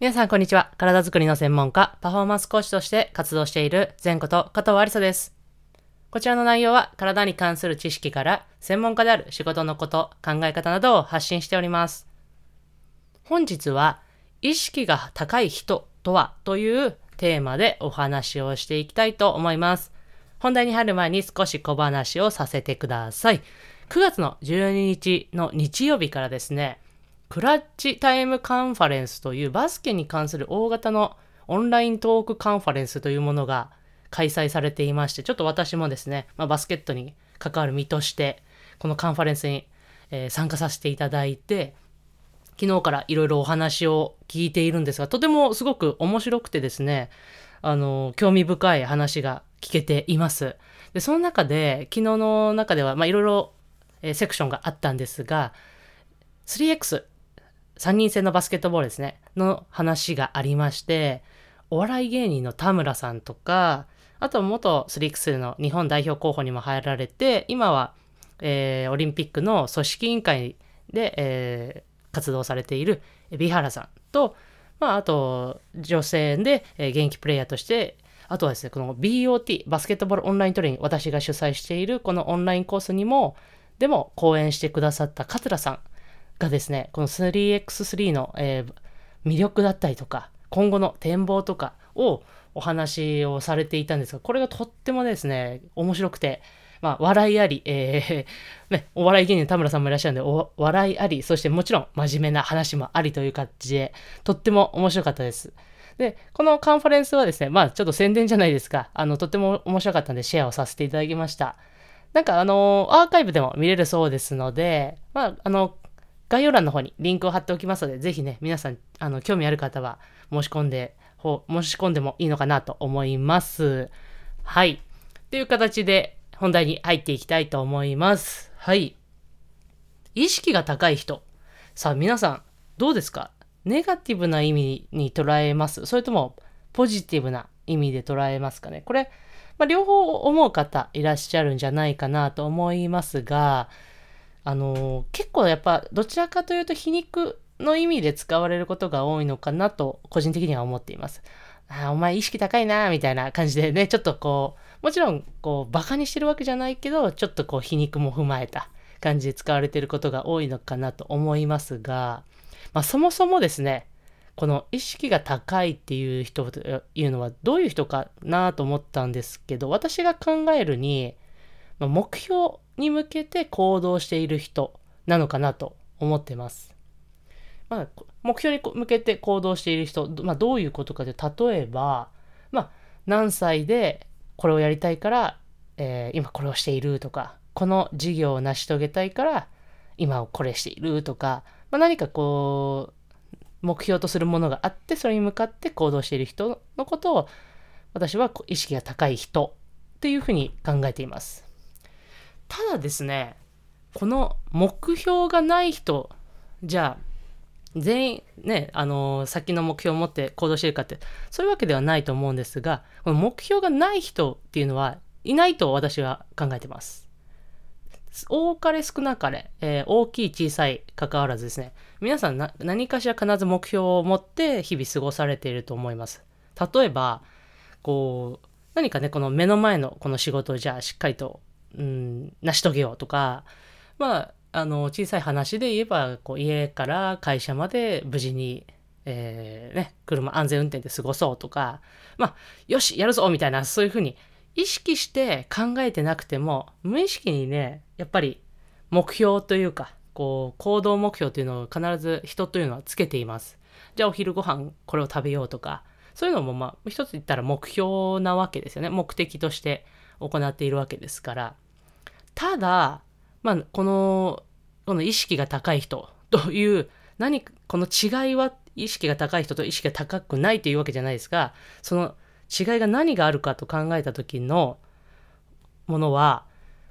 皆さん、こんにちは。体づくりの専門家、パフォーマンス講師として活動している前こと加藤ありさです。こちらの内容は、体に関する知識から、専門家である仕事のこと、考え方などを発信しております。本日は、意識が高い人とはというテーマでお話をしていきたいと思います。本題に入る前に少し小話をさせてください。9月の12日の日曜日からですね、クラッチタイムカンファレンスというバスケに関する大型のオンライントークカンファレンスというものが開催されていまして、ちょっと私もですね、まあ、バスケットに関わる身として、このカンファレンスに、え、参加させていただいて、昨日からいろいろお話を聞いているんですが、とてもすごく面白くてですね、あの、興味深い話が聞けています。で、その中で、昨日の中では、まあ、いろいろ、セクションがあったんですが、3X 3人制のバスケットボールですね、の話がありまして、お笑い芸人の田村さんとか、あと元 3x の日本代表候補にも入られて、今は、えー、オリンピックの組織委員会で、えー、活動されている海老原さんと、まあ、あと、女性で、えー、現役プレイヤーとして、あとはですね、この BOT、バスケットボールオンライントレーニング、私が主催しているこのオンラインコースにも、でも講演してくださった桂さんがですね、この 3x3 の、えー、魅力だったりとか、今後の展望とかをお話をされていたんですが、これがとってもですね、面白くて、まあ、笑いあり、えー、ね、お笑い芸人田村さんもいらっしゃるんで、お笑いあり、そしてもちろん真面目な話もありという感じで、とっても面白かったです。で、このカンファレンスはですね、まあちょっと宣伝じゃないですか、あの、とっても面白かったんでシェアをさせていただきました。なんかあの、アーカイブでも見れるそうですので、まあ、あの、概要欄の方にリンクを貼っておきますので、ぜひね、皆さん、あの、興味ある方は申し込んで、申し込んでもいいのかなと思います。はい。という形で本題に入っていきたいと思います。はい。意識が高い人。さあ、皆さん、どうですか？ネガティブな意味に捉えます？それともポジティブな意味で捉えますかね？これ、まあ、両方思う方いらっしゃるんじゃないかなと思いますが、あの結構やっぱどちらかというと皮肉の意味で使われることが多いのかなと個人的には思っています。あお前意識高いなみたいな感じでね、ちょっとこう、もちろんこうバカにしてるわけじゃないけど、ちょっとこう皮肉も踏まえた感じで使われてることが多いのかなと思いますが、まあ、そもそもですね、この意識が高いっていう人というのはどういう人かなと思ったんですけど、私が考えるに、まあ、目標に向けて行動している人なのかなと思ってます。まあ、目標に向けて行動している人、まあ、どういうことかで例えば、まあ、何歳でこれをやりたいから、えー、今これをしているとか、この事業を成し遂げたいから今をこれしているとか、まあ、何かこう目標とするものがあってそれに向かって行動している人のことを私は意識が高い人っていうふうに考えています。ただですね、この目標がない人、じゃあ、全員ね、あの、先の目標を持って行動してるかって、そういうわけではないと思うんですが、この目標がない人っていうのはいないと私は考えてます。多かれ少なかれ、えー、大きい小さい関わらずですね、皆さん何かしら必ず目標を持って日々過ごされていると思います。例えば、こう、何かね、この目の前のこの仕事をじゃあしっかりとうん、成し遂げようとか、まあ、あの、小さい話で言えば、こう、家から会社まで無事に、えー、ね、車安全運転で過ごそうとか、まあ、よし、やるぞみたいな、そういうふうに意識して考えてなくても、無意識にね、やっぱり目標というか、こう、行動目標というのを必ず人というのはつけています。じゃあお昼ご飯これを食べようとか、そういうのもまあ、一つ言ったら目標なわけですよね。目的として行っているわけですから。ただ、まあ、この、この意識が高い人 という、何、この違いは意識が高い人と意識が高くないというわけじゃないですが、その違いが何があるかと考えた時のものは、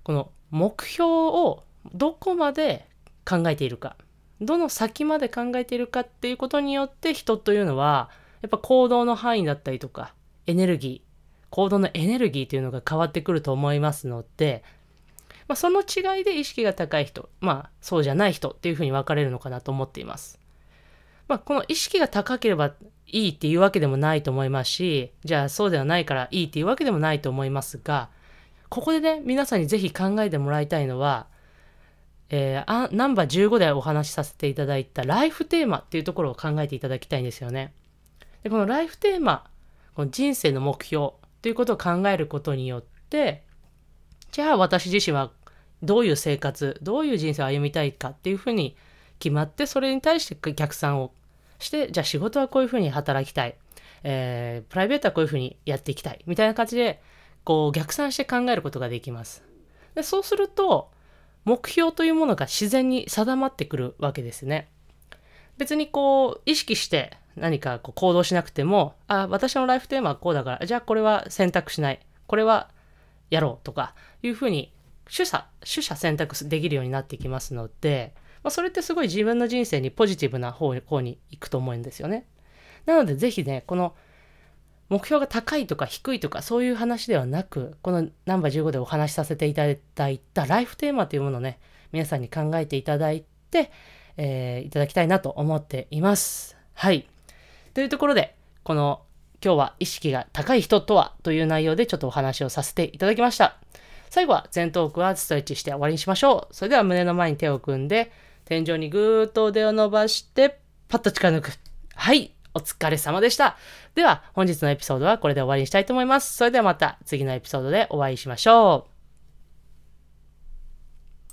この目標をどこまで考えているか、どの先まで考えているかっていうことによって人というのは、やっぱ行動の範囲だったりとか、エネルギー、行動のエネルギーというのが変わってくると思いますので、まあ、その違いで意識が高い人、まあそうじゃない人っていうふうに分かれるのかなと思っています。まあ、この意識が高ければいいっていうわけでもないと思いますし、じゃあそうではないからいいっていうわけでもないと思いますが、ここでね、皆さんにぜひ考えてもらいたいのは、えー、ナンバー15でお話しさせていただいたライフテーマっていうところを考えていただきたいんですよね。で、このライフテーマ、この人生の目標ということを考えることによって、じゃあ私自身はどういう生活、どういう人生を歩みたいかっていうふうに決まって、それに対して逆算をして、じゃあ仕事はこういうふうに働きたい。えー、プライベートはこういうふうにやっていきたい。みたいな感じで、こう逆算して考えることができます。でそうすると、目標というものが自然に定まってくるわけですね。別にこう、意識して何かこう行動しなくても、あ、私のライフテーマはこうだから、じゃあこれは選択しない。これはやろうとかいうふうに取捨、取捨選択できるようになってきますので、まあ、それってすごい自分の人生にポジティブな方方に行くと思うんですよね。なのでぜひね、この目標が高いとか低いとかそういう話ではなく、このナンバー15でお話しさせていただいたライフテーマというものをね、皆さんに考えていただいて、えー、いただきたいなと思っています。はい。というところで、この今日は意識が高い人とはという内容でちょっとお話をさせていただきました。最後は前頭腔はストレッチして終わりにしましょう。それでは胸の前に手を組んで、天井にぐーっと腕を伸ばして、パッと力抜く。はい。お疲れ様でした。では、本日のエピソードはこれで終わりにしたいと思います。それではまた次のエピソードでお会いしましょう。